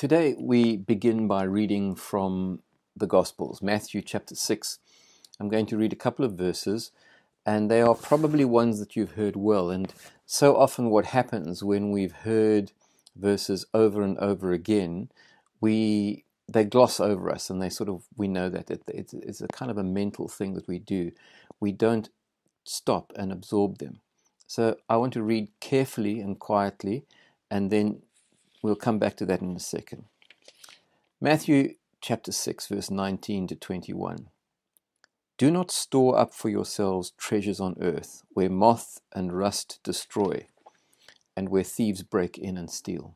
Today we begin by reading from the Gospels, Matthew chapter 6. I'm going to read a couple of verses, and they are probably ones that you've heard well. And so often, what happens when we've heard verses over and over again, we they gloss over us, and they sort of we know that it, it's, it's a kind of a mental thing that we do. We don't stop and absorb them. So I want to read carefully and quietly, and then we'll come back to that in a second. Matthew chapter 6, verse 19 to 21. Do not store up for yourselves treasures on earth, where moth and rust destroy, and where thieves break in and steal.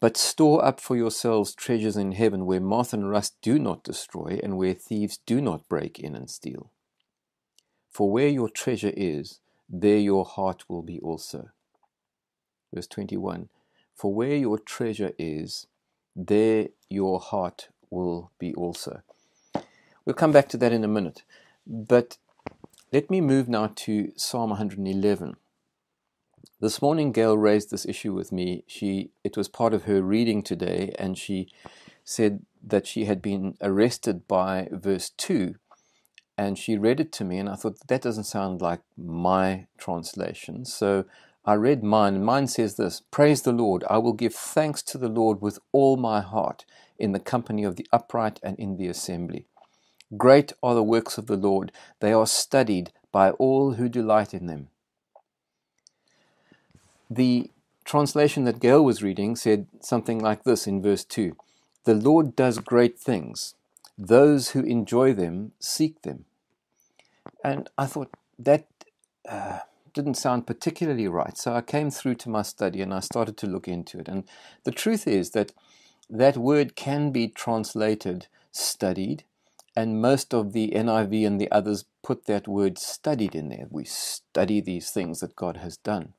But store up for yourselves treasures in heaven, where moth and rust do not destroy, and where thieves do not break in and steal. For where your treasure is, there your heart will be also. Verse 21 For where your treasure is, there your heart will be also. We'll come back to that in a minute. But let me move now to Psalm 111. This morning, Gail raised this issue with me. She, it was part of her reading today, and she said that she had been arrested by verse 2. And she read it to me, and I thought that doesn't sound like my translation. So I read mine, mine says this Praise the Lord. I will give thanks to the Lord with all my heart in the company of the upright and in the assembly. Great are the works of the Lord, they are studied by all who delight in them. The translation that Gail was reading said something like this in verse 2 The Lord does great things, those who enjoy them seek them. And I thought that uh, didn't sound particularly right, so I came through to my study and I started to look into it. And the truth is that that word can be translated studied and most of the NIV and the others put that word studied in there. We study these things that God has done.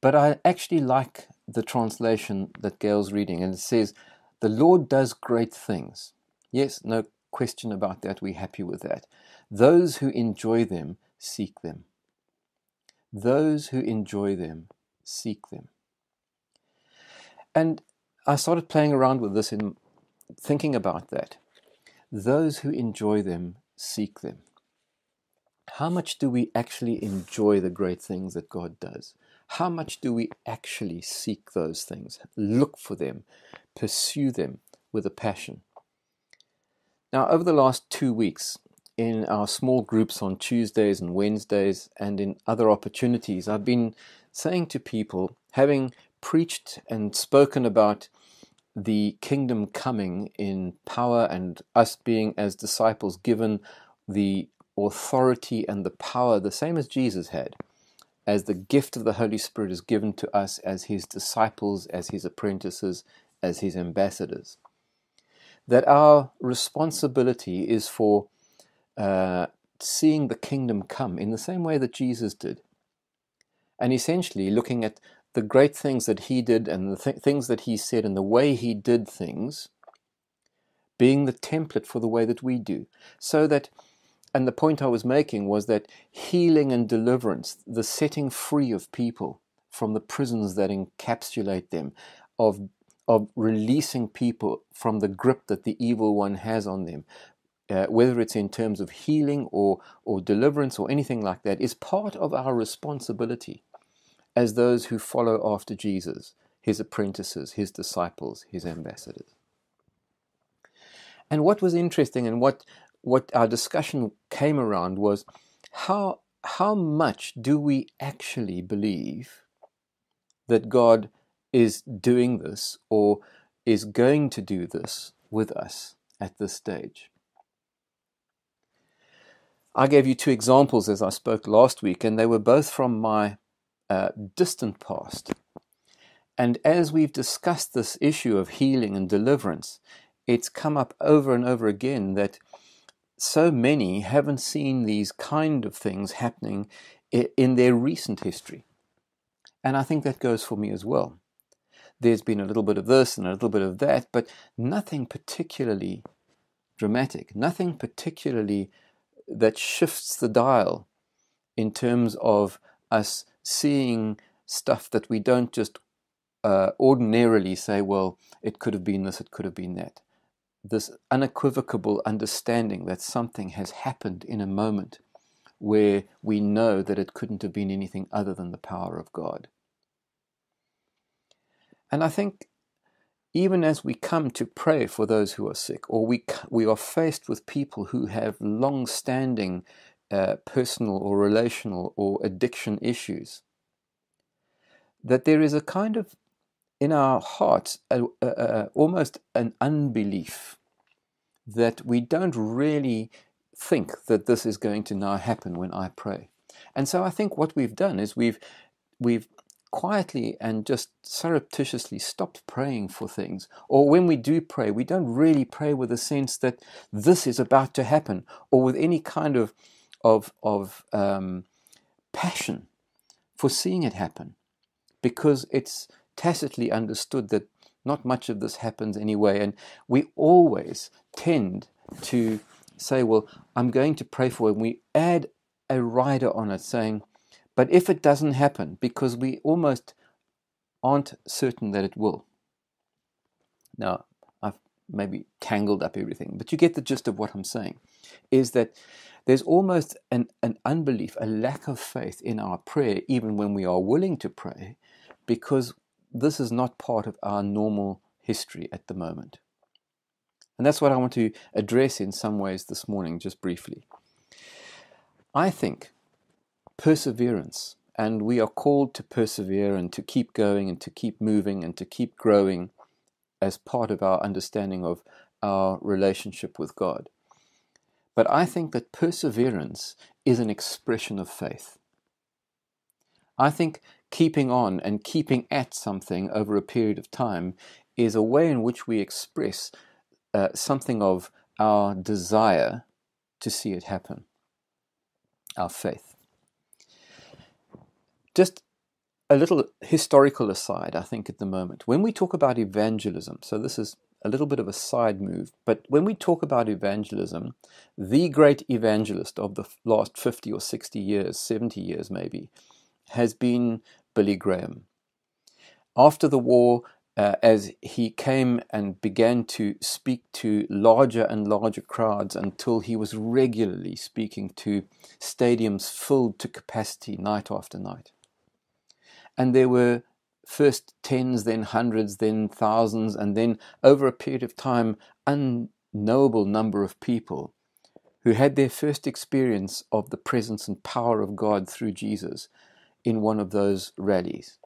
But I actually like the translation that Gail's reading, and it says, The Lord does great things. Yes, no question about that. We're happy with that. Those who enjoy them seek them. Those who enjoy them seek them. And I started playing around with this and thinking about that. Those who enjoy them seek them. How much do we actually enjoy the great things that God does? How much do we actually seek those things, look for them, pursue them with a passion? Now, over the last two weeks, in our small groups on Tuesdays and Wednesdays, and in other opportunities, I've been saying to people, having preached and spoken about the kingdom coming in power and us being as disciples given the authority and the power the same as Jesus had as the gift of the Holy Spirit is given to us as his disciples, as his apprentices, as his ambassadors. That our responsibility is for uh, seeing the kingdom come in the same way that Jesus did. And essentially looking at the great things that he did and the th- things that he said and the way he did things being the template for the way that we do. So that, and the point I was making was that healing and deliverance, the setting free of people from the prisons that encapsulate them, of, of releasing people from the grip that the evil one has on them, uh, whether it's in terms of healing or, or deliverance or anything like that, is part of our responsibility as those who follow after Jesus, his apprentices, his disciples, his ambassadors. And what was interesting and what, what our discussion came around was how, how much do we actually believe that God is doing this or is going to do this with us at this stage? I gave you two examples as I spoke last week, and they were both from my uh, distant past. And as we've discussed this issue of healing and deliverance, it's come up over and over again that so many haven't seen these kind of things happening in their recent history. And I think that goes for me as well. There's been a little bit of this and a little bit of that, but nothing particularly dramatic, nothing particularly that shifts the dial in terms of us seeing stuff that we don't just uh, ordinarily say, well, it could have been this, it could have been that. This unequivocal understanding that something has happened in a moment where we know that it couldn't have been anything other than the power of God. And I think even as we come to pray for those who are sick, or we, we are faced with people who have long standing uh, personal or relational or addiction issues, that there is a kind of, in our hearts, a, a, a, almost an unbelief that we don't really think that this is going to now happen when I pray. And so I think what we've done is we've we've quietly and just surreptitiously stopped praying for things. Or when we do pray, we don't really pray with a sense that this is about to happen, or with any kind of of of um, passion for seeing it happen, because it's tacitly understood that not much of this happens anyway, and we always tend to say, "Well, I'm going to pray for," it. and we add a rider on it, saying but if it doesn't happen, because we almost aren't certain that it will. Now, I've maybe tangled up everything, but you get the gist of what I'm saying. Is that there's almost an, an unbelief, a lack of faith in our prayer, even when we are willing to pray, because this is not part of our normal history at the moment. And that's what I want to address in some ways this morning, just briefly. I think perseverance. And we are called to persevere and to keep going and to keep moving and to keep growing as part of our understanding of our relationship with God. But I think that perseverance is an expression of faith. I think keeping on and keeping at something over a period of time is a way in which we express uh, something of our desire to see it happen, our faith. Just a little historical aside, I think, at the moment. When we talk about evangelism, so this is a little bit of a side move, but when we talk about evangelism, the great evangelist of the last 50 or 60 years, 70 years maybe, has been Billy Graham. After the war, uh, as he came and began to speak to larger and larger crowds until he was regularly speaking to stadiums filled to capacity night after night. And there were first tens, then hundreds, then thousands, and then over a period of time, unknowable number of people who had their first experience of the presence and power of God through Jesus in one of those rallies.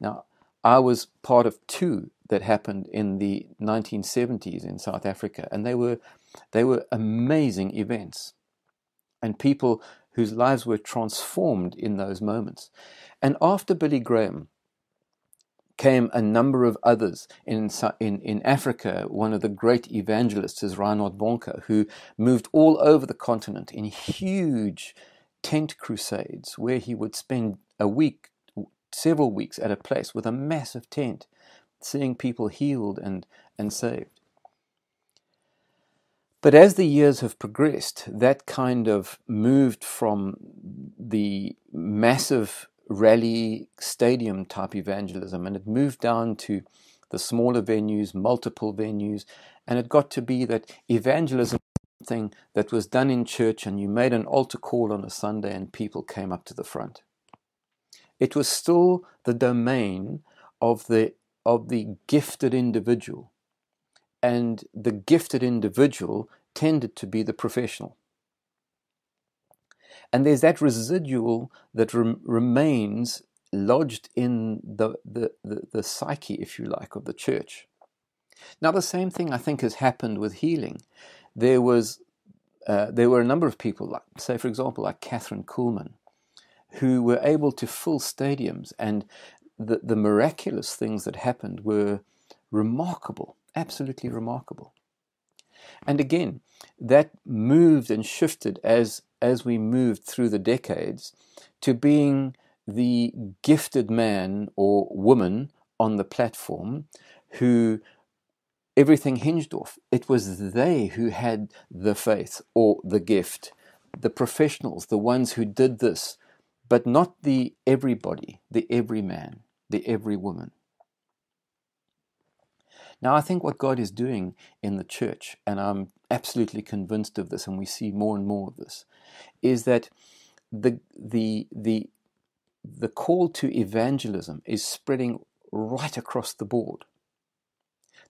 Now, I was part of two that happened in the 1970s in South Africa, and they were they were amazing events, and people whose lives were transformed in those moments. And after Billy Graham came a number of others. In, in, in Africa, one of the great evangelists is Reinhard Bonnke, who moved all over the continent in huge tent crusades where he would spend a week, several weeks at a place with a massive tent, seeing people healed and, and saved. But as the years have progressed, that kind of moved from the massive rally stadium type evangelism and it moved down to the smaller venues, multiple venues, and it got to be that evangelism thing that was done in church and you made an altar call on a Sunday and people came up to the front. It was still the domain of the of the gifted individual. And the gifted individual tended to be the professional. And there's that residual that rem- remains lodged in the, the, the, the psyche, if you like, of the church. Now, the same thing I think has happened with healing. There was uh, there were a number of people, like, say, for example, like Kathryn Kuhlman, who were able to fill stadiums, and the, the miraculous things that happened were remarkable, absolutely remarkable. And again, that moved and shifted as as we moved through the decades to being the gifted man or woman on the platform who everything hinged off. It was they who had the faith or the gift, the professionals, the ones who did this, but not the everybody, the every man, the every woman. Now, I think what God is doing in the church, and I'm absolutely convinced of this, and we see more and more of this, is that the the the the call to evangelism is spreading right across the board.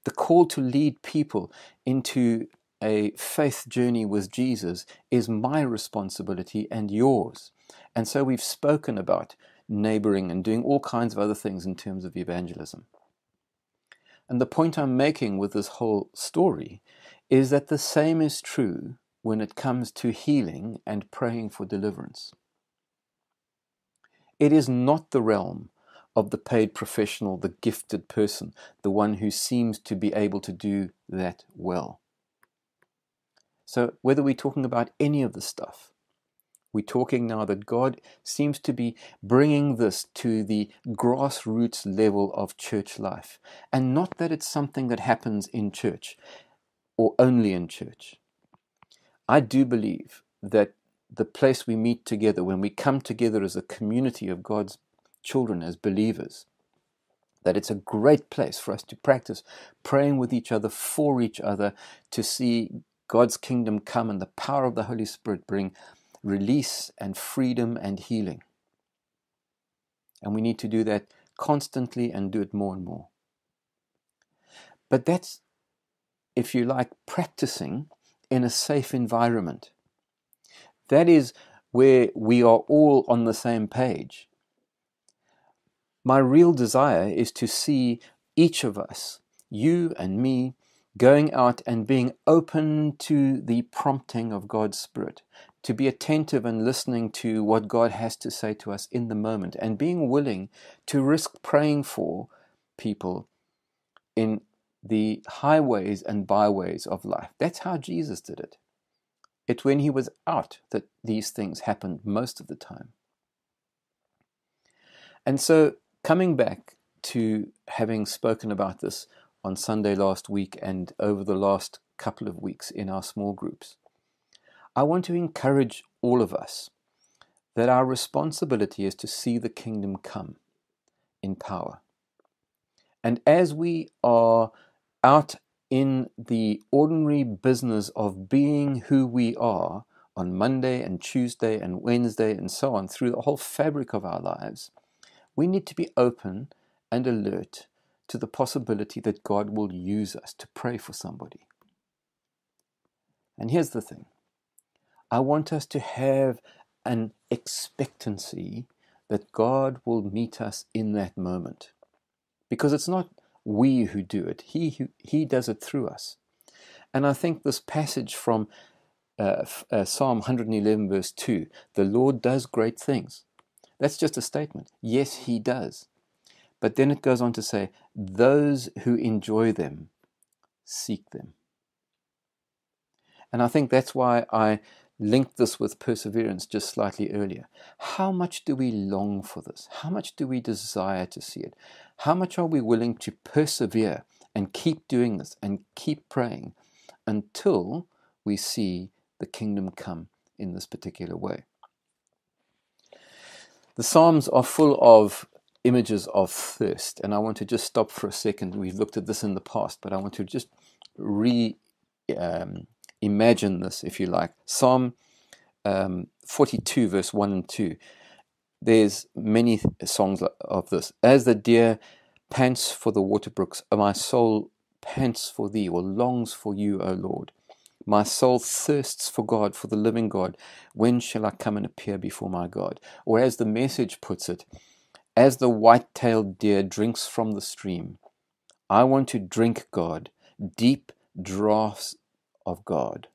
The call to lead people into a faith journey with Jesus is my responsibility and yours. And so we've spoken about neighboring and doing all kinds of other things in terms of evangelism. And the point I'm making with this whole story is that the same is true when it comes to healing and praying for deliverance. It is not the realm of the paid professional, the gifted person, the one who seems to be able to do that well. So, whether we're talking about any of the stuff, we're talking now that God seems to be bringing this to the grassroots level of church life. And not that it's something that happens in church or only in church. I do believe that the place we meet together, when we come together as a community of God's children, as believers, that it's a great place for us to practice praying with each other, for each other, to see God's kingdom come and the power of the Holy Spirit bring release and freedom and healing. And we need to do that constantly and do it more and more. But that's, if you like, practicing in a safe environment. That is where we are all on the same page. My real desire is to see each of us, you and me, going out and being open to the prompting of God's Spirit, to be attentive and listening to what God has to say to us in the moment, and being willing to risk praying for people in the highways and byways of life. That's how Jesus did it. It's when he was out that these things happened most of the time. And so, coming back to having spoken about this on Sunday last week and over the last couple of weeks in our small groups, I want to encourage all of us that our responsibility is to see the kingdom come in power. And as we are out in the ordinary business of being who we are on Monday and Tuesday and Wednesday and so on through the whole fabric of our lives, we need to be open and alert to the possibility that God will use us to pray for somebody. And here's the thing I want us to have an expectancy that God will meet us in that moment. Because it's not we who do it. He, he does it through us. And I think this passage from uh, uh, Psalm 111, verse 2, the Lord does great things. That's just a statement. Yes, He does. But then it goes on to say, those who enjoy them seek them. And I think that's why I linked this with perseverance just slightly earlier. How much do we long for this? How much do we desire to see it? How much are we willing to persevere and keep doing this and keep praying until we see the kingdom come in this particular way? The Psalms are full of images of thirst, and I want to just stop for a second. We've looked at this in the past, but I want to just re um, imagine this, if you like. Psalm um, 42, verse 1 and 2. There's many songs of this. As the deer pants for the water brooks, my soul pants for thee, or longs for you, O Lord. My soul thirsts for God, for the living God. When shall I come and appear before my God? Or as the message puts it, as the white tailed deer drinks from the stream, I want to drink God, deep draughts of God.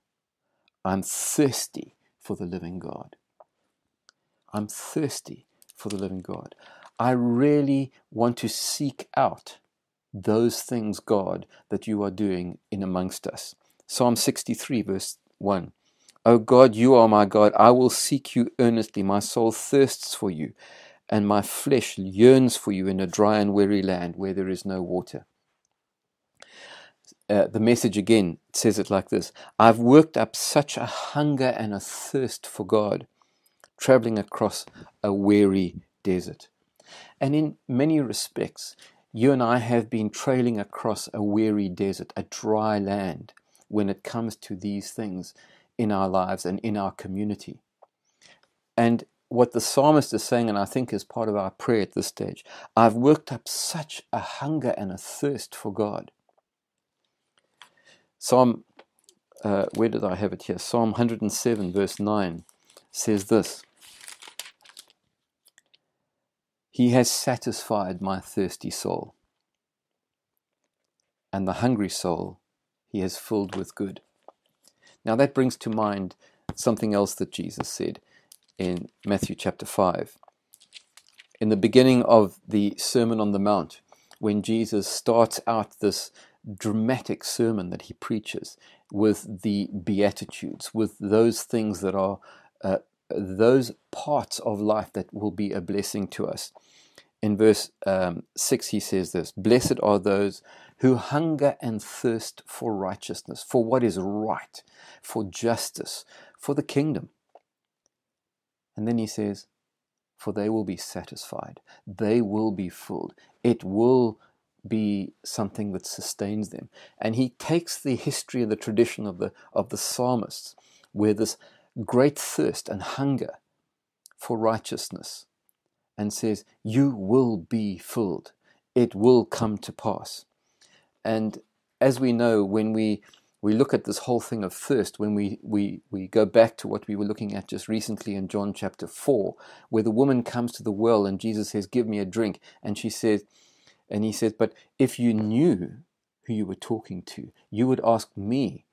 I'm thirsty for the living God. I'm thirsty for the living God. I really want to seek out those things, God, that you are doing in amongst us. Psalm 63, verse 1. O God, you are my God. I will seek you earnestly. My soul thirsts for you, and my flesh yearns for you in a dry and weary land where there is no water. Uh, the message again says it like this I've worked up such a hunger and a thirst for God, traveling across a weary desert. And in many respects, you and I have been trailing across a weary desert, a dry land, when it comes to these things in our lives and in our community. And what the psalmist is saying, and I think is part of our prayer at this stage, I've worked up such a hunger and a thirst for God. Psalm, uh, where did I have it here? Psalm 107, verse 9 says this He has satisfied my thirsty soul, and the hungry soul he has filled with good. Now that brings to mind something else that Jesus said in Matthew chapter 5. In the beginning of the Sermon on the Mount, when Jesus starts out this dramatic sermon that he preaches with the Beatitudes, with those things that are uh, those parts of life that will be a blessing to us. In verse um, 6, he says this Blessed are those who hunger and thirst for righteousness, for what is right, for justice, for the kingdom. And then he says, For they will be satisfied, they will be filled, it will be something that sustains them. And he takes the history and the tradition of the, of the psalmists, where this great thirst and hunger for righteousness, and says, You will be filled, it will come to pass. And as we know, when we we look at this whole thing of thirst when we, we, we go back to what we were looking at just recently in John chapter 4, where the woman comes to the well and Jesus says, Give me a drink. And she says, and he says, But if you knew who you were talking to, you would ask me,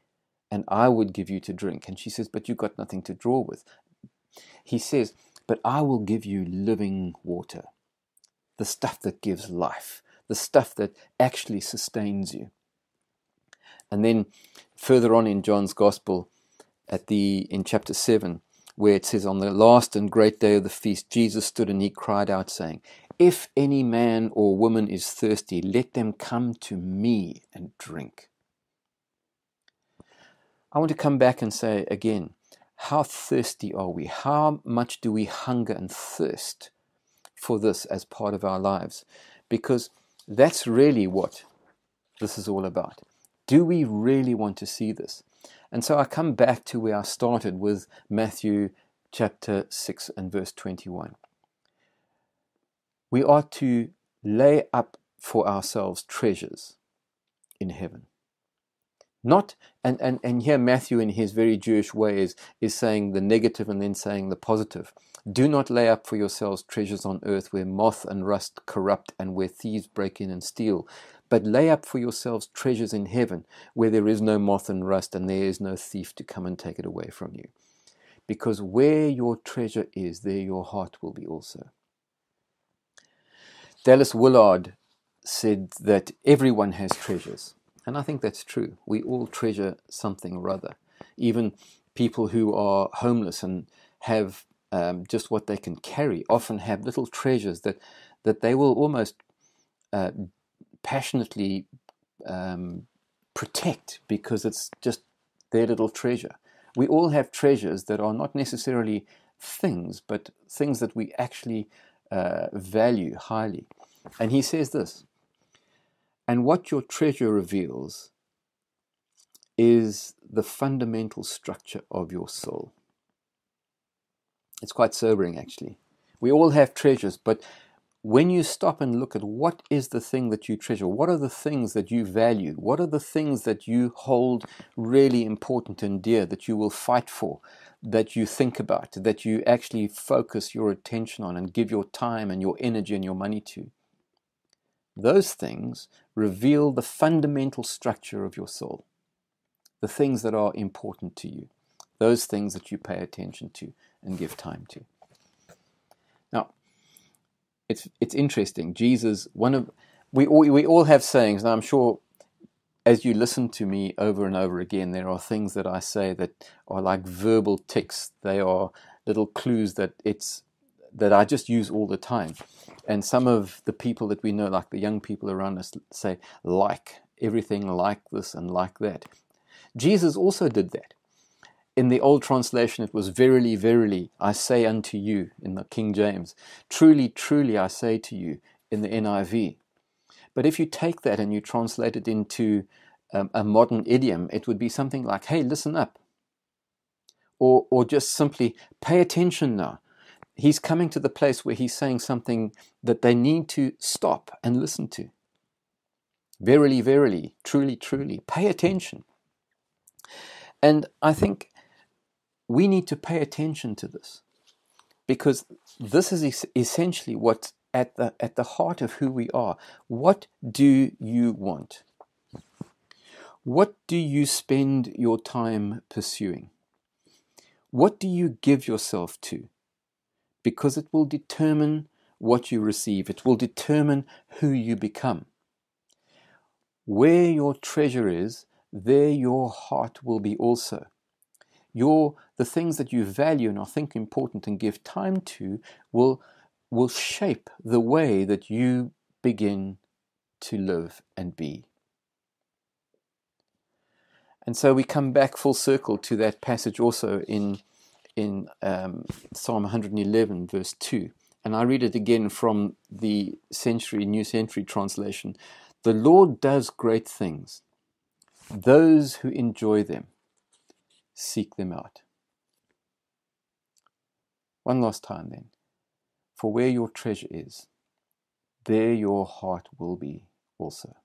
and I would give you to drink. And she says, But you've got nothing to draw with. He says, But I will give you living water, the stuff that gives life, the stuff that actually sustains you. And then further on in John's Gospel, at the in chapter seven, where it says, On the last and great day of the feast, Jesus stood and he cried out, saying, If any man or woman is thirsty, let them come to me and drink. I want to come back and say again, how thirsty are we? How much do we hunger and thirst for this as part of our lives? Because that's really what this is all about. Do we really want to see this? And so I come back to where I started with Matthew chapter 6 and verse 21. We are to lay up for ourselves treasures in heaven. Not and, and, and here Matthew in his very Jewish way is, is saying the negative and then saying the positive. Do not lay up for yourselves treasures on earth where moth and rust corrupt and where thieves break in and steal, but lay up for yourselves treasures in heaven, where there is no moth and rust, and there is no thief to come and take it away from you. Because where your treasure is, there your heart will be also. Dallas Willard said that everyone has treasures. And I think that's true. We all treasure something or other. Even people who are homeless and have um, just what they can carry often have little treasures that, that they will almost uh, passionately um, protect because it's just their little treasure. We all have treasures that are not necessarily things, but things that we actually uh, value highly. And he says this And what your treasure reveals is the fundamental structure of your soul. It's quite sobering, actually. We all have treasures, but when you stop and look at what is the thing that you treasure, what are the things that you value, what are the things that you hold really important and dear, that you will fight for, that you think about, that you actually focus your attention on and give your time and your energy and your money to, those things reveal the fundamental structure of your soul, the things that are important to you, those things that you pay attention to and give time to Now, it's it's interesting. Jesus, one of we all, we all have sayings, and I'm sure as you listen to me over and over again, there are things that I say that are like verbal tics. They are little clues that it's that I just use all the time. And some of the people that we know, like the young people around us, say like everything like this and like that. Jesus also did that in the old translation, it was verily, verily, I say unto you in the King James. Truly, truly, I say to you in the NIV. But if you take that and you translate it into um, a modern idiom, it would be something like, hey, listen up. Or, or just simply pay attention now. He's coming to the place where he's saying something that they need to stop and listen to. Verily, verily, truly, truly, pay attention. And I think we need to pay attention to this because this is essentially what's at the at the heart of who we are. What do you want? What do you spend your time pursuing? What do you give yourself to? Because it will determine what you receive. It will determine who you become. Where your treasure is, there your heart will be also. Your the things that you value and are think important and give time to will will shape the way that you begin to live and be. And so we come back full circle to that passage also in in um, Psalm 111, verse 2. And I read it again from the Century New Century translation. The Lord does great things. Those who enjoy them seek them out. One last time then. For where your treasure is, there your heart will be also.